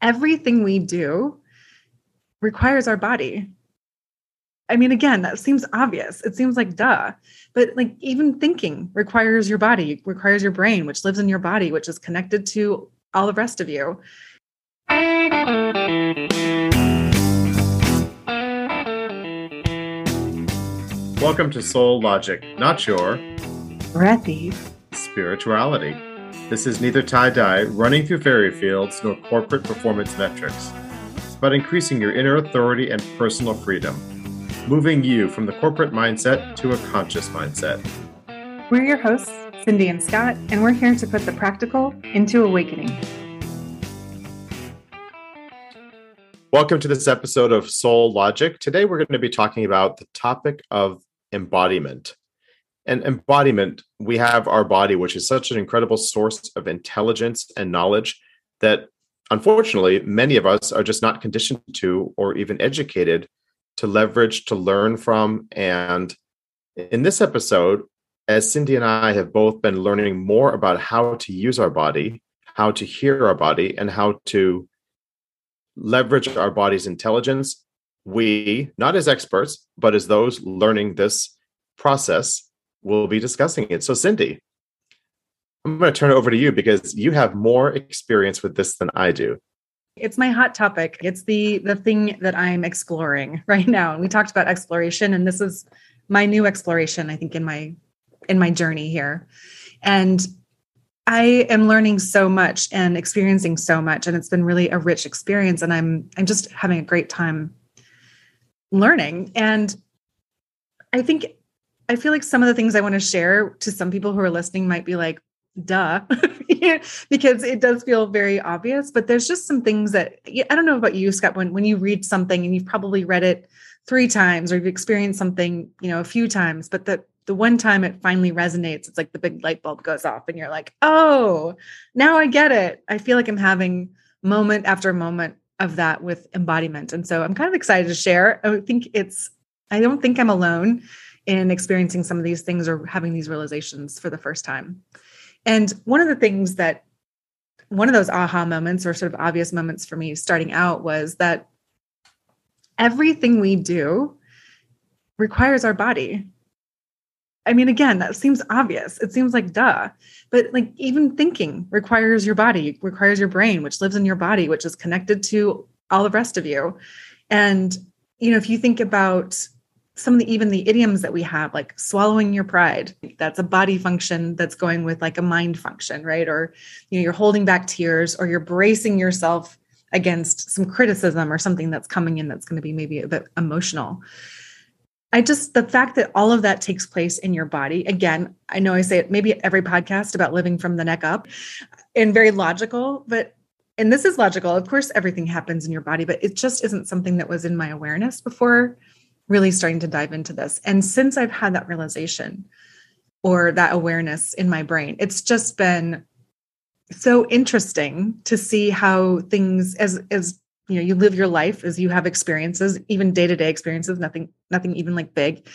everything we do requires our body. I mean, again, that seems obvious. It seems like duh. But like even thinking requires your body, requires your brain, which lives in your body, which is connected to all the rest of you. Welcome to Soul Logic, not your breathy spirituality. This is neither tie dye, running through fairy fields, nor corporate performance metrics. It's about increasing your inner authority and personal freedom, moving you from the corporate mindset to a conscious mindset. We're your hosts, Cindy and Scott, and we're here to put the practical into awakening. Welcome to this episode of Soul Logic. Today we're going to be talking about the topic of embodiment. And embodiment, we have our body, which is such an incredible source of intelligence and knowledge that unfortunately many of us are just not conditioned to or even educated to leverage, to learn from. And in this episode, as Cindy and I have both been learning more about how to use our body, how to hear our body, and how to leverage our body's intelligence, we, not as experts, but as those learning this process, will be discussing it. So, Cindy, I'm going to turn it over to you because you have more experience with this than I do. It's my hot topic. It's the the thing that I'm exploring right now. And we talked about exploration and this is my new exploration I think in my in my journey here. And I am learning so much and experiencing so much and it's been really a rich experience and I'm I'm just having a great time learning and I think I feel like some of the things I want to share to some people who are listening might be like duh because it does feel very obvious but there's just some things that I don't know about you Scott when when you read something and you've probably read it 3 times or you've experienced something you know a few times but the the one time it finally resonates, it's like the big light bulb goes off and you're like, oh, now I get it. I feel like I'm having moment after moment of that with embodiment. And so I'm kind of excited to share. I think it's, I don't think I'm alone in experiencing some of these things or having these realizations for the first time. And one of the things that, one of those aha moments or sort of obvious moments for me starting out was that everything we do requires our body I mean, again, that seems obvious. It seems like duh. But like even thinking requires your body, requires your brain, which lives in your body, which is connected to all the rest of you. And, you know, if you think about some of the even the idioms that we have, like swallowing your pride, that's a body function that's going with like a mind function, right? Or, you know, you're holding back tears or you're bracing yourself against some criticism or something that's coming in that's going to be maybe a bit emotional. I just, the fact that all of that takes place in your body, again, I know I say it maybe every podcast about living from the neck up and very logical, but, and this is logical. Of course, everything happens in your body, but it just isn't something that was in my awareness before really starting to dive into this. And since I've had that realization or that awareness in my brain, it's just been so interesting to see how things as as you know you live your life as you have experiences even day-to-day experiences nothing nothing even like big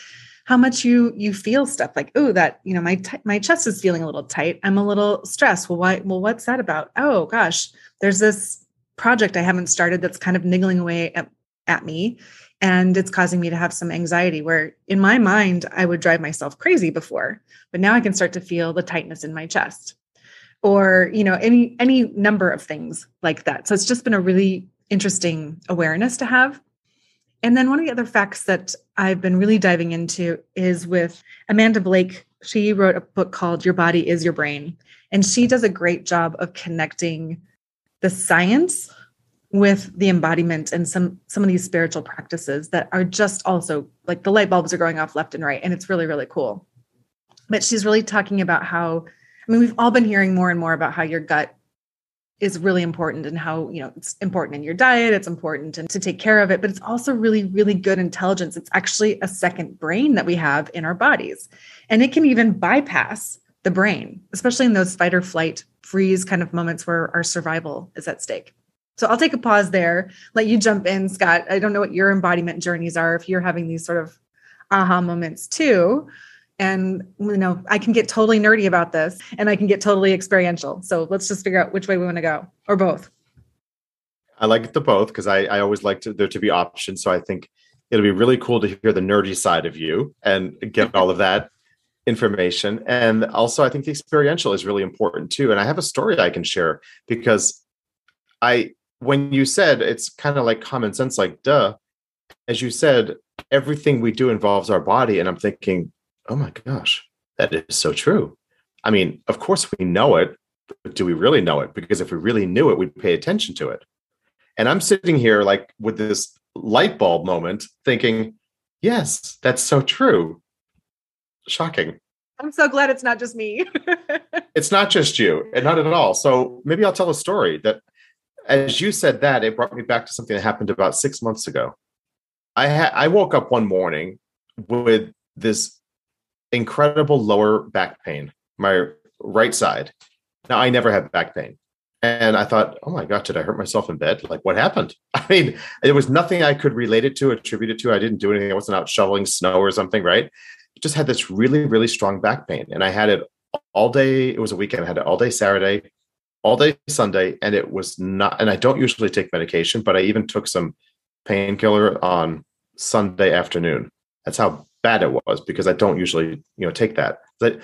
how much you you feel stuff like oh that you know my t- my chest is feeling a little tight. I'm a little stressed. Well why well what's that about? Oh gosh there's this project i haven't started that's kind of niggling away at, at me and it's causing me to have some anxiety where in my mind i would drive myself crazy before but now i can start to feel the tightness in my chest or you know any any number of things like that so it's just been a really interesting awareness to have. And then one of the other facts that I've been really diving into is with Amanda Blake. She wrote a book called Your Body is Your Brain. And she does a great job of connecting the science with the embodiment and some some of these spiritual practices that are just also like the light bulbs are going off left and right and it's really really cool. But she's really talking about how i mean we've all been hearing more and more about how your gut is really important and how you know it's important in your diet it's important and to take care of it but it's also really really good intelligence. It's actually a second brain that we have in our bodies and it can even bypass the brain especially in those fight or flight freeze kind of moments where our survival is at stake so i'll take a pause there let you jump in scott i don't know what your embodiment journeys are if you're having these sort of aha moments too and you know i can get totally nerdy about this and i can get totally experiential so let's just figure out which way we want to go or both I like the both because I, I always like to, there to be options. So I think it'll be really cool to hear the nerdy side of you and get all of that information. And also, I think the experiential is really important too. And I have a story I can share because I, when you said it's kind of like common sense, like, duh, as you said, everything we do involves our body. And I'm thinking, oh my gosh, that is so true. I mean, of course we know it, but do we really know it? Because if we really knew it, we'd pay attention to it. And I'm sitting here like with this light bulb moment thinking, yes, that's so true. Shocking. I'm so glad it's not just me. it's not just you, and not at all. So maybe I'll tell a story that, as you said that, it brought me back to something that happened about six months ago. I ha- I woke up one morning with this incredible lower back pain, my right side. Now I never had back pain. And I thought, oh my God, did I hurt myself in bed? Like, what happened? I mean, there was nothing I could relate it to, attribute it to. I didn't do anything. I wasn't out shoveling snow or something, right? Just had this really, really strong back pain. And I had it all day. It was a weekend. I had it all day Saturday, all day Sunday. And it was not, and I don't usually take medication, but I even took some painkiller on Sunday afternoon. That's how bad it was because I don't usually, you know, take that. But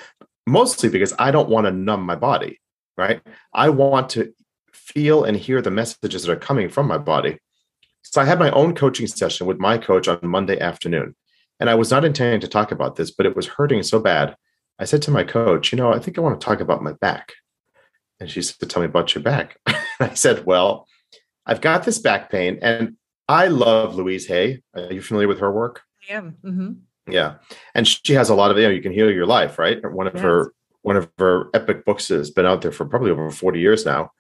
mostly because I don't want to numb my body right? I want to feel and hear the messages that are coming from my body. So I had my own coaching session with my coach on Monday afternoon. And I was not intending to talk about this, but it was hurting so bad. I said to my coach, you know, I think I want to talk about my back. And she said, tell me about your back. I said, well, I've got this back pain and I love Louise Hay. Are you familiar with her work? I am. Mm-hmm. Yeah. And she has a lot of, you know, you can heal your life, right? One of yes. her one of her epic books has been out there for probably over 40 years now.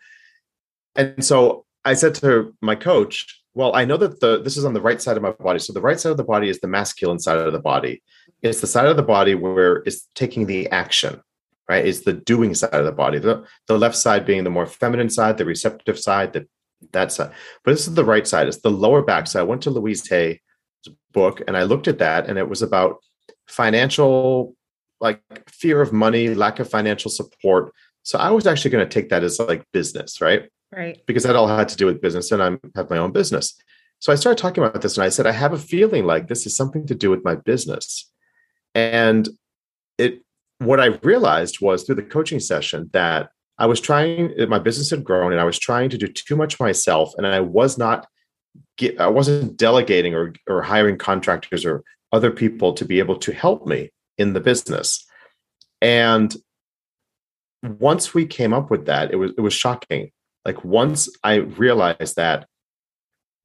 And so I said to my coach, well, I know that the this is on the right side of my body. So the right side of the body is the masculine side of the body. It's the side of the body where it's taking the action, right? It's the doing side of the body. The, the left side being the more feminine side, the receptive side, the that side. But this is the right side. It's the lower back. So I went to Louise Hay's book and I looked at that, and it was about financial like fear of money, lack of financial support. So I was actually going to take that as like business, right? Right. Because that all had to do with business and I have my own business. So I started talking about this and I said, I have a feeling like this is something to do with my business. And it, what I realized was through the coaching session that I was trying, my business had grown and I was trying to do too much myself and I was not, I wasn't delegating or, or hiring contractors or other people to be able to help me in the business. And once we came up with that, it was it was shocking. Like once I realized that,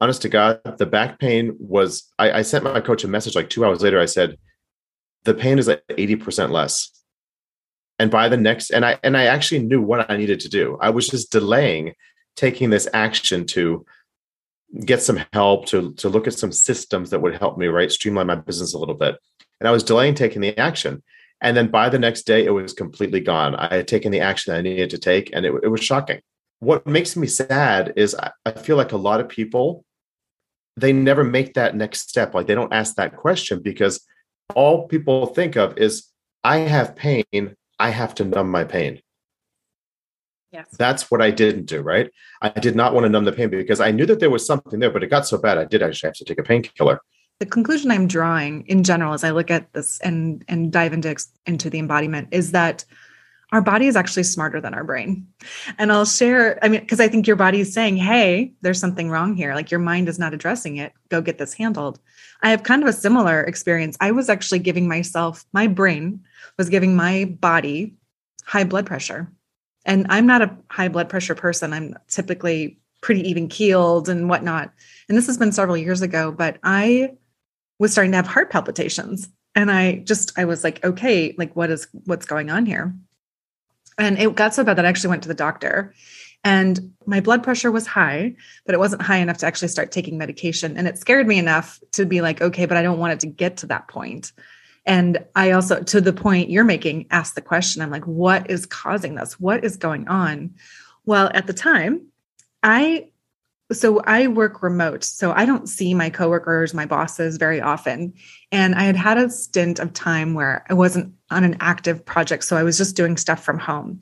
honest to God, the back pain was. I, I sent my coach a message like two hours later. I said, the pain is eighty percent less. And by the next, and I and I actually knew what I needed to do. I was just delaying taking this action to get some help to to look at some systems that would help me right streamline my business a little bit and I was delaying taking the action. And then by the next day, it was completely gone. I had taken the action I needed to take, and it, it was shocking. What makes me sad is I, I feel like a lot of people they never make that next step. Like they don't ask that question because all people think of is I have pain, I have to numb my pain. Yes. That's what I didn't do, right? I did not want to numb the pain because I knew that there was something there, but it got so bad I did actually have to take a painkiller the conclusion I'm drawing in general as I look at this and and dive into into the embodiment is that our body is actually smarter than our brain. And I'll share, I mean, because I think your body is saying, hey, there's something wrong here. Like your mind is not addressing it. Go get this handled. I have kind of a similar experience. I was actually giving myself, my brain was giving my body high blood pressure. And I'm not a high blood pressure person. I'm typically pretty even keeled and whatnot. And this has been several years ago, but I was starting to have heart palpitations and i just i was like okay like what is what's going on here and it got so bad that i actually went to the doctor and my blood pressure was high but it wasn't high enough to actually start taking medication and it scared me enough to be like okay but i don't want it to get to that point and i also to the point you're making ask the question i'm like what is causing this what is going on well at the time i so I work remote, so I don't see my coworkers, my bosses very often. And I had had a stint of time where I wasn't on an active project, so I was just doing stuff from home.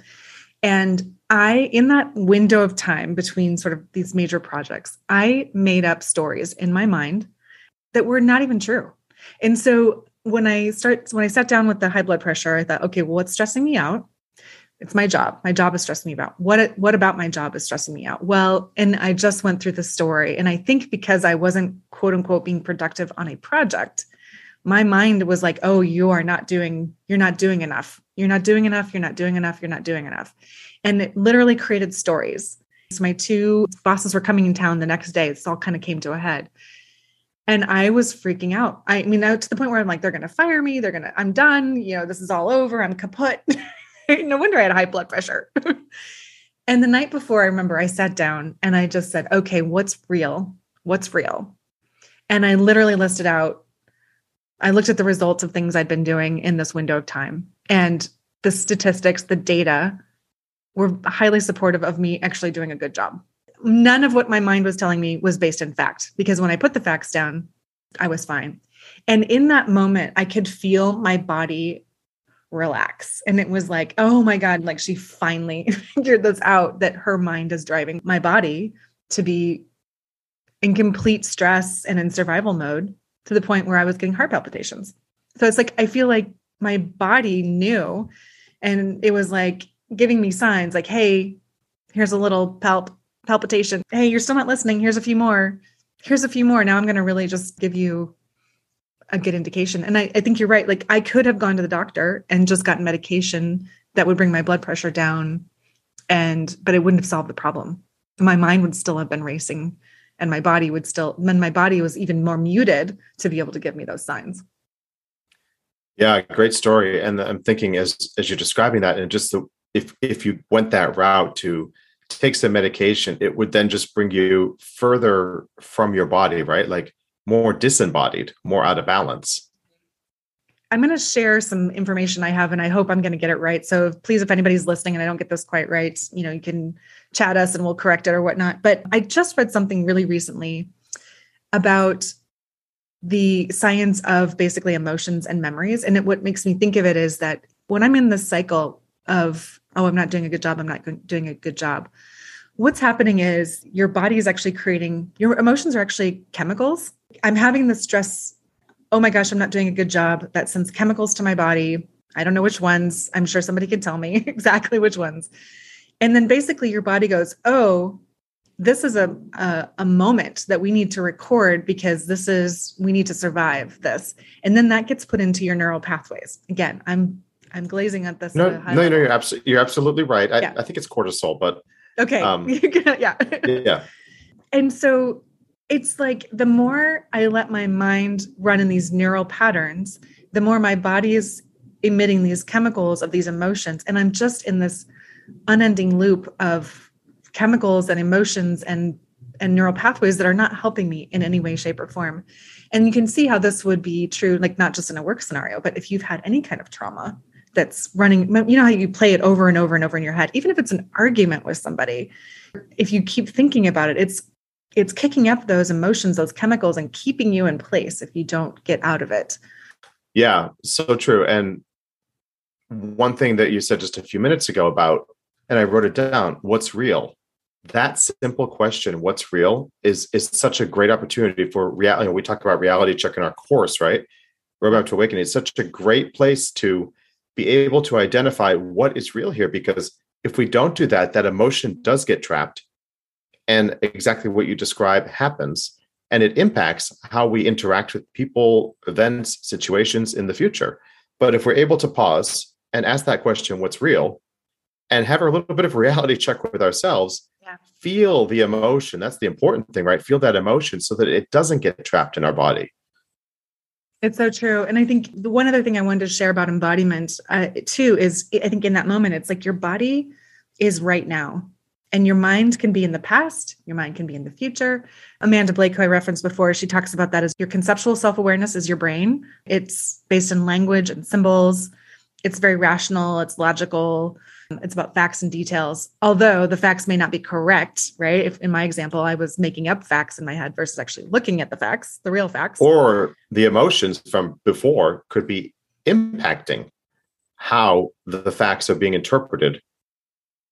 And I, in that window of time between sort of these major projects, I made up stories in my mind that were not even true. And so when I start, when I sat down with the high blood pressure, I thought, okay, well, what's stressing me out? It's my job. My job is stressing me out. What what about my job is stressing me out? Well, and I just went through the story, and I think because I wasn't quote unquote being productive on a project, my mind was like, "Oh, you are not doing. You're not doing enough. You're not doing enough. You're not doing enough. You're not doing enough." and it literally created stories. So my two bosses were coming in town the next day. This all kind of came to a head. And I was freaking out. I mean, now to the point where I'm like, they're going to fire me. They're going to, I'm done. You know, this is all over. I'm kaput. no wonder I had high blood pressure. and the night before, I remember I sat down and I just said, okay, what's real? What's real? And I literally listed out, I looked at the results of things I'd been doing in this window of time and the statistics, the data were highly supportive of me actually doing a good job. None of what my mind was telling me was based in fact, because when I put the facts down, I was fine. And in that moment, I could feel my body relax. And it was like, oh my God, like she finally figured this out that her mind is driving my body to be in complete stress and in survival mode to the point where I was getting heart palpitations. So it's like, I feel like my body knew. And it was like, giving me signs like, hey, here's a little palp palpitation. Hey, you're still not listening. Here's a few more. Here's a few more. Now I'm going to really just give you a good indication. And I, I think you're right. Like I could have gone to the doctor and just gotten medication that would bring my blood pressure down and but it wouldn't have solved the problem. My mind would still have been racing and my body would still and my body was even more muted to be able to give me those signs. Yeah, great story. And I'm thinking as as you're describing that and just the if if you went that route to take some medication, it would then just bring you further from your body, right? Like more disembodied, more out of balance. I'm going to share some information I have, and I hope I'm going to get it right. So please, if anybody's listening and I don't get this quite right, you know, you can chat us and we'll correct it or whatnot. But I just read something really recently about the science of basically emotions and memories. And it, what makes me think of it is that when I'm in this cycle of oh, I'm not doing a good job. I'm not doing a good job. What's happening is your body is actually creating, your emotions are actually chemicals. I'm having the stress. Oh my gosh, I'm not doing a good job. That sends chemicals to my body. I don't know which ones. I'm sure somebody can tell me exactly which ones. And then basically your body goes, oh, this is a, a, a moment that we need to record because this is we need to survive this and then that gets put into your neural pathways again i'm I'm glazing at this. No, no, no, you're absolutely you're absolutely right. I, yeah. I think it's cortisol, but okay, um, yeah, yeah. And so it's like the more I let my mind run in these neural patterns, the more my body is emitting these chemicals of these emotions, and I'm just in this unending loop of chemicals and emotions and and neural pathways that are not helping me in any way shape or form and you can see how this would be true like not just in a work scenario but if you've had any kind of trauma that's running you know how you play it over and over and over in your head even if it's an argument with somebody if you keep thinking about it it's it's kicking up those emotions those chemicals and keeping you in place if you don't get out of it. Yeah so true. And one thing that you said just a few minutes ago about and i wrote it down what's real? That simple question what's real is is such a great opportunity for reality you know, we talk about reality check in our course right? Roadmap to awakening it's such a great place to be able to identify what is real here because if we don't do that that emotion does get trapped. And exactly what you describe happens and it impacts how we interact with people events situations in the future. But if we're able to pause and ask that question what's real and have a little bit of reality check with ourselves yeah. feel the emotion. That's the important thing right? Feel that emotion so that it doesn't get trapped in our body it's so true. And I think the one other thing I wanted to share about embodiment uh, too is I think in that moment, it's like your body is right now and your mind can be in the past, your mind can be in the future. Amanda Blake, who I referenced before, she talks about that as your conceptual self awareness is your brain. It's based in language and symbols, it's very rational, it's logical. It's about facts and details, although the facts may not be correct, right? If in my example, I was making up facts in my head versus actually looking at the facts, the real facts. Or the emotions from before could be impacting how the facts are being interpreted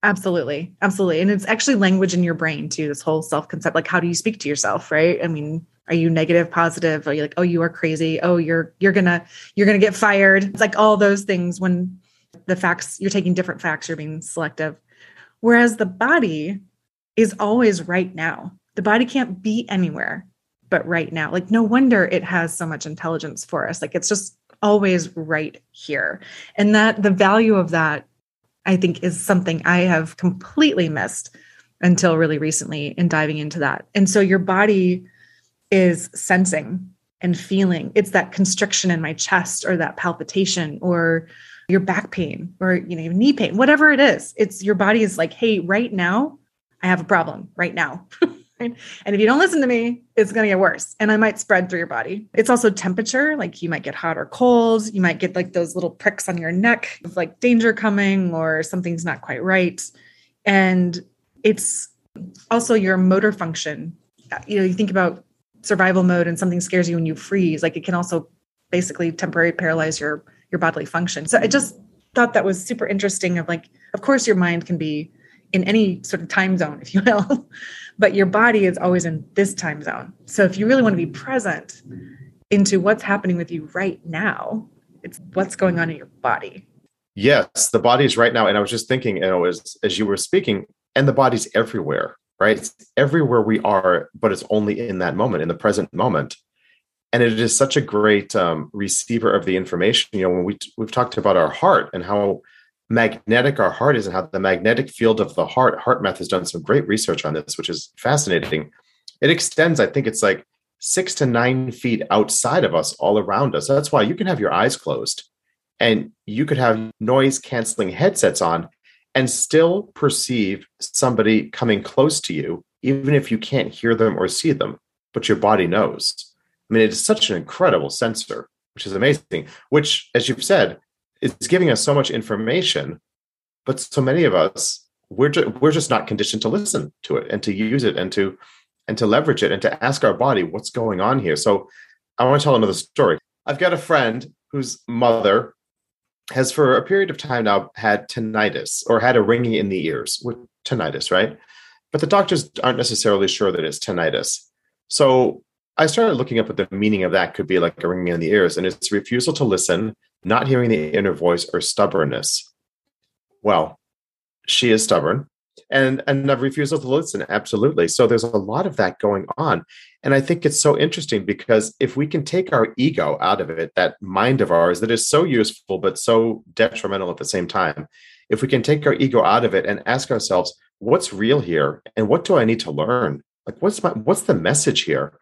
Absolutely. Absolutely. And it's actually language in your brain too, this whole self concept. Like, how do you speak to yourself? Right. I mean, are you negative, positive? Are you like, oh, you are crazy? Oh, you're, you're gonna, you're gonna get fired. It's like all those things when the facts, you're taking different facts, you're being selective. Whereas the body is always right now. The body can't be anywhere but right now. Like, no wonder it has so much intelligence for us. Like, it's just always right here. And that the value of that I think is something I have completely missed until really recently in diving into that. And so your body is sensing and feeling. It's that constriction in my chest or that palpitation or your back pain or you know knee pain, whatever it is. It's your body is like, "Hey, right now I have a problem right now." And if you don't listen to me, it's going to get worse and I might spread through your body. It's also temperature, like you might get hot or cold. You might get like those little pricks on your neck of like danger coming or something's not quite right. And it's also your motor function. You know, you think about survival mode and something scares you and you freeze, like it can also basically temporarily paralyze your your bodily function. So I mm-hmm. just thought that was super interesting of like of course your mind can be in any sort of time zone if you will but your body is always in this time zone. So if you really want to be present into what's happening with you right now, it's what's going on in your body. Yes, the body's right now. And I was just thinking, you know, as as you were speaking, and the body's everywhere, right? It's everywhere we are, but it's only in that moment, in the present moment. And it is such a great um, receiver of the information. You know, when we we've talked about our heart and how magnetic our heart is and how the magnetic field of the heart, HeartMath has done some great research on this, which is fascinating. It extends, I think it's like six to nine feet outside of us, all around us. That's why you can have your eyes closed and you could have noise canceling headsets on and still perceive somebody coming close to you, even if you can't hear them or see them, but your body knows. I mean, it is such an incredible sensor, which is amazing, which, as you've said, is giving us so much information, but so many of us we're just, we're just not conditioned to listen to it and to use it and to and to leverage it and to ask our body what's going on here. So I want to tell another story. I've got a friend whose mother has for a period of time now had tinnitus or had a ringing in the ears with tinnitus, right? But the doctors aren't necessarily sure that it's tinnitus. So I started looking up what the meaning of that could be like a ringing in the ears, and it's refusal to listen, not hearing the inner voice, or stubbornness. Well, she is stubborn and and a refusal to listen absolutely so there's a lot of that going on and i think it's so interesting because if we can take our ego out of it that mind of ours that is so useful but so detrimental at the same time if we can take our ego out of it and ask ourselves what's real here? And what do i need to learn? Like what's my what's the message here?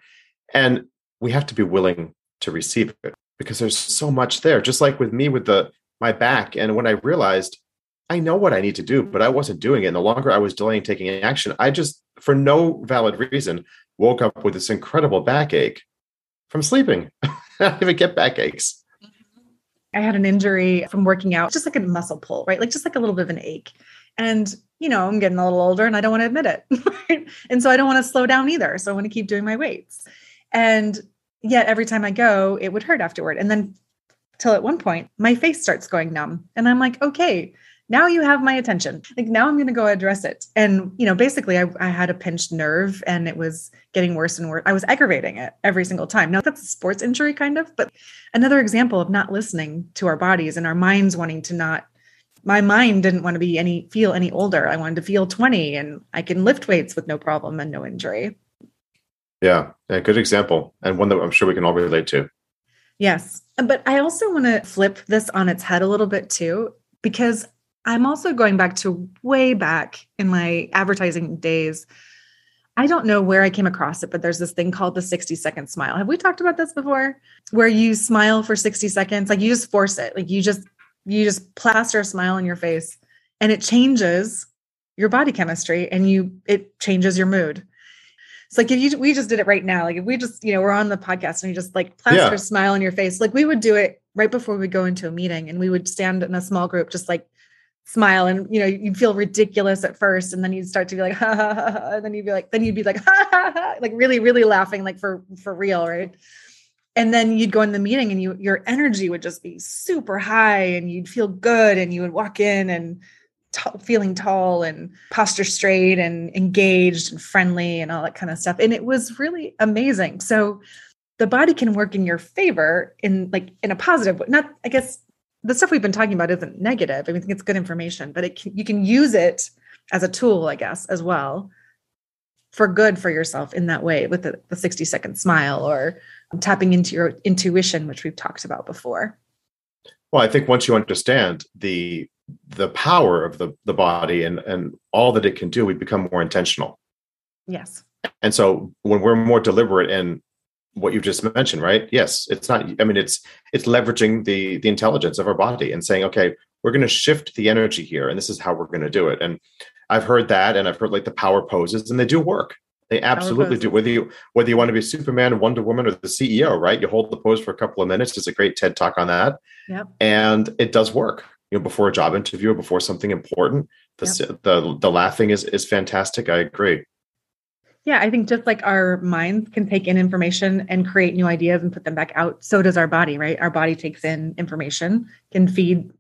And we have to be willing to receive it because there's so much there. Just like with me with the my back. And when i realized i know what i need to do but i wasn't doing it. And the longer i was delaying taking action i just for no valid reason woke up with this incredible backache from sleeping. I didn't even get backaches. I had an injury from working out just like a muscle pull right? Like just like a little bit of an ache. And you know i'm getting a little older and i don't want to admit it and so i don't want to slow down either so i want to keep doing my weights. And yet every time I go, it would hurt afterward. And then till at one point, my face starts going numb. And I'm like, okay, now you have my attention. Like now I'm going to go address it. And, you know, basically I, I, had a pinched nerve and it was getting worse and worse. I was aggravating it every single time. Now that's a sports injury kind of, but another example of not listening to our bodies and our minds wanting to not my mind didn't want to be any feel any older. I wanted to feel 20 and I can lift weights with no problem and no injury. Yeah, yeah, good example, and one that I'm sure we can all relate to. Yes. But I also want to flip this on its head a little bit too, because I'm also going back to way back in my advertising days. I don't know where I came across it, but there's this thing called the 60 second smile. Have we talked about this before? Where you smile for 60 seconds, like you just force it, like you just you just plaster a smile on your face and it changes your body chemistry and you it changes your mood. It's like if you we just did it right now. Like if we just, you know, we're on the podcast and you just like plaster yeah. a smile on your face, like we would do it right before we go into a meeting and we would stand in a small group, just like smile and you know, you'd feel ridiculous at first. And then you'd start to be like, ha ha ha, ha and then you'd be like, then you'd be like, ha ha ha, like really, really laughing, like for for real, right? and then you'd go in the meeting and you your energy would just be super high and you'd feel good and you would walk in and t- feeling tall and posture straight and engaged and friendly and all that kind of stuff. And it was really amazing. So the body can work in your favor in like in a positive way. Not, I guess the stuff we've been talking about isn't negative. I mean, I think it's good information, but it can, you can use it as a tool, I guess, as well for good for yourself in that way with the, the 60 second smile or tapping into your intuition, which we've talked about before. Well, I think once you understand the the power of the the body and and all that it can do, we become more intentional. Yes. And so when we're more deliberate in what you just mentioned, right? Yes, it's not. I mean, it's it's leveraging the the intelligence of our body and saying, okay, we're going to shift the energy here, and this is how we're going to do it. And I've heard that, and I've heard like the power poses, and they do work. They absolutely do. Whether you whether you want to be Superman, Wonder Woman, or the CEO, right? You hold the pose for a couple of minutes. There's a great TED talk on that. Yep. And it does work. You know, before a job interview or before something important, the yep. the the laughing is is fantastic. I agree. Yeah, I think just like our minds can take in information and create new ideas and put them back out, so does our body, right? Our body takes in information, can feed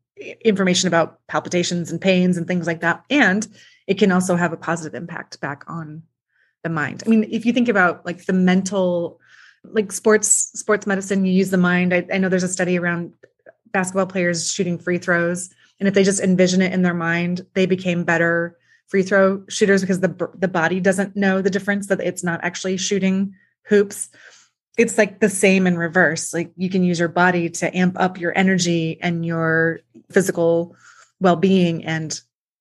information about palpitations and pains and things like that. And it can also have a positive impact back on the mind. I mean, if you think about like the mental, like sports, sports medicine, you use the mind. I, I know there's a study around basketball players shooting free throws. And if they just envision it in their mind, they became better free throw shooters because the the body doesn't know the difference that it's not actually shooting hoops it's like the same in reverse. Like you can use your body to amp up your energy and your physical well being, and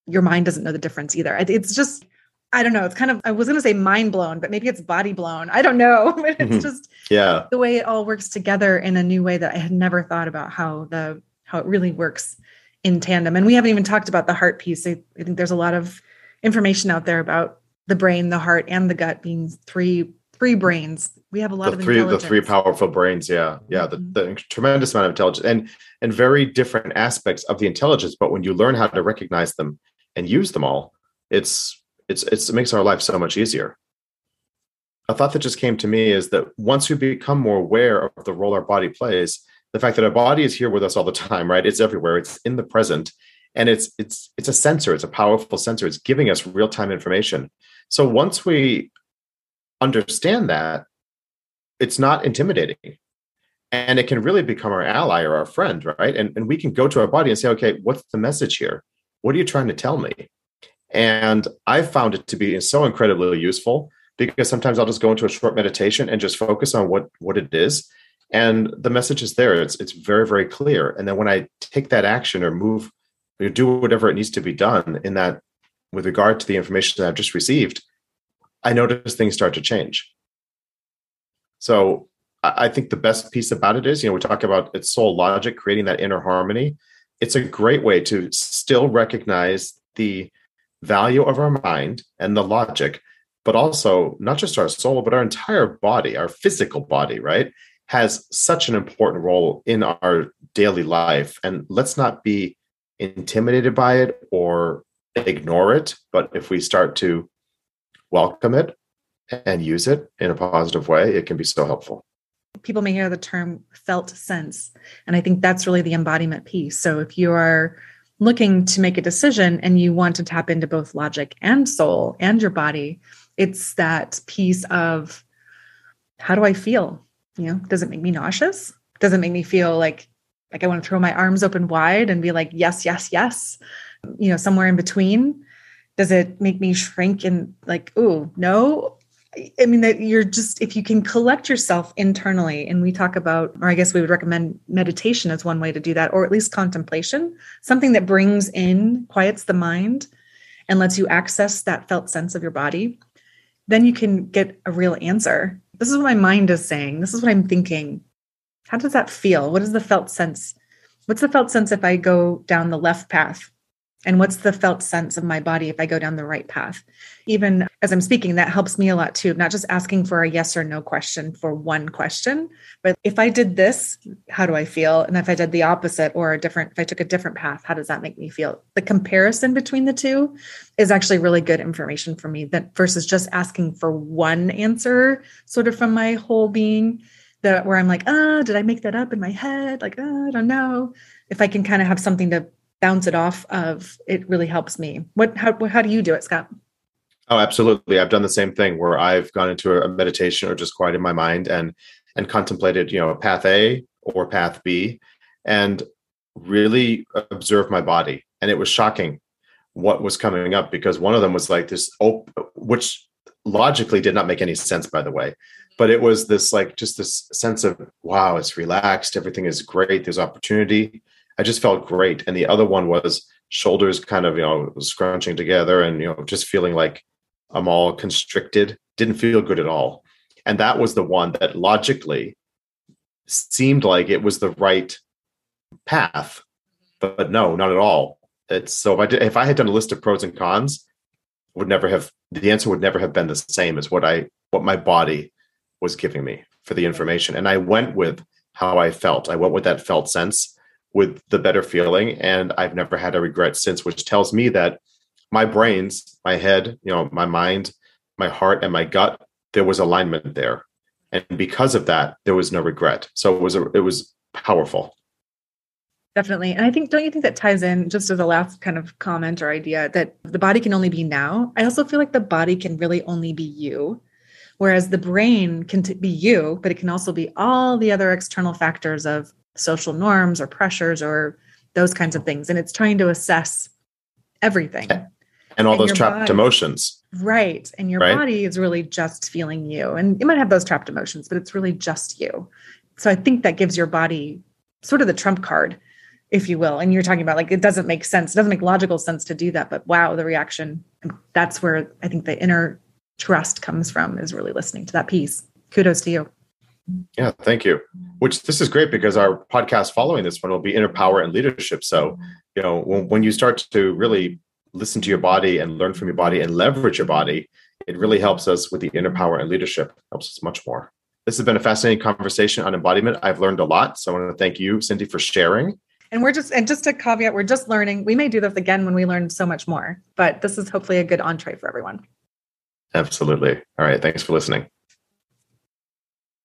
your mind doesn't know the difference either. It's just, I don't know. It's kind of, I was going to say mind blown, but maybe it's body blown. I don't know. but it's mm-hmm. just yeah the way it all works together in a new way that I had never thought about how the, how it really works in tandem. And we haven't even talked about the heart piece. I, I think there's a lot of information out there about the brain, the heart, and the gut being three three brains. We have a lot the of three the three powerful brains yeah. Yeah mm-hmm. the, the tremendous amount of intelligence and and very different aspects of the intelligence but when you learn how to recognize them and use them all it's it's, it's it makes our life so much easier. A thought that just came to me is that once we become more aware of the role our body plays the fact that our body is here with us all the time right? It's everywhere. It's in the present and it's it's it's a sensor it's a powerful sensor it's giving us real-time information. So once we understand that it's not intimidating. And it can really become our ally or our friend right? And, and we can go to our body and say okay what's the message here? What are you trying to tell me? And i found it to be so incredibly useful because sometimes i'll just go into a short meditation and just focus on what what it is. And the message is there. It's it's very very clear. And then when i take that action or move or do whatever it needs to be done in that with regard to the information that i've just received i notice things start to change so I think the best piece about it is, you know, we talk about its soul logic, creating that inner harmony. It's a great way to still recognize the value of our mind and the logic, but also not just our soul, but our entire body, our physical body, right? Has such an important role in our daily life. And let's not be intimidated by it or ignore it. But if we start to welcome it and use it in a positive way, it can be so helpful. People may hear the term felt sense. And I think that's really the embodiment piece. So if you are looking to make a decision and you want to tap into both logic and soul and your body, it's that piece of how do I feel? You know, does it make me nauseous? Does it make me feel like like I want to throw my arms open wide and be like, yes, yes, yes, you know, somewhere in between? Does it make me shrink and like, oh, no? I mean, that you're just, if you can collect yourself internally, and we talk about, or I guess we would recommend meditation as one way to do that, or at least contemplation, something that brings in, quiets the mind, and lets you access that felt sense of your body, then you can get a real answer. This is what my mind is saying. This is what I'm thinking. How does that feel? What is the felt sense? What's the felt sense if I go down the left path and what's the felt sense of my body if I go down the right path? Even as I'm speaking, that helps me a lot too, not just asking for a yes or no question for one question, but if I did this, how do I feel? And if I did the opposite or a different, if I took a different path, how does that make me feel? The comparison between the two is actually really good information for me that versus just asking for one answer sort of from my whole being that where I'm like, ah, oh, did I make that up in my head? Like, oh, I don't know. If I can kind of have something to bounce it off of, it really helps me. What how how do you do it, Scott? Oh, absolutely. I've done the same thing where I've gone into a meditation or just quieted my mind and and contemplated, you know, a path A or path B and really observed my body. And it was shocking what was coming up because one of them was like this op- which logically did not make any sense by the way but it was this like just this sense of wow it's relaxed everything is great there's opportunity. I just felt great and the other one was shoulders kind of you know scrunching together and you know just feeling like i'm all constricted didn't feel good at all. And that was the one that logically seemed like it was the right path but, but no not at all. It's so if i did if i had done a list of pros and cons would never have the answer would never have been the same as what I what my body was giving me for the information. And I went with how I felt. I went with that felt sense with the better feeling. And I've never had a regret since, which tells me that my brains, my head, you know, my mind, my heart, and my gut, there was alignment there. And because of that, there was no regret. So it was a, it was powerful. Definitely. And I think, don't you think that ties in just as a last kind of comment or idea that the body can only be now? I also feel like the body can really only be you, whereas the brain can t- be you, but it can also be all the other external factors of social norms or pressures or those kinds of things. And it's trying to assess everything. And all and those trapped body, emotions. Right. And your right? body is really just feeling you. And you might have those trapped emotions, but it's really just you. So I think that gives your body sort of the trump card if you will. And you're talking about like it doesn't make sense. It doesn't make logical sense to do that. But wow, the reaction. That's where I think the inner trust comes from is really listening to that piece. Kudos to you. Yeah, thank you. Which this is great because our podcast following this one will be inner power and leadership. So, you know, when, when you start to really listen to your body and learn from your body and leverage your body, it really helps us with the inner power and leadership, helps us much more. This has been a fascinating conversation on embodiment. I've learned a lot. So I want to thank you, Cindy, for sharing. And we're just, and just a caveat, we're just learning. We may do this again when we learn so much more, but this is hopefully a good entree for everyone. Absolutely. All right. Thanks for listening.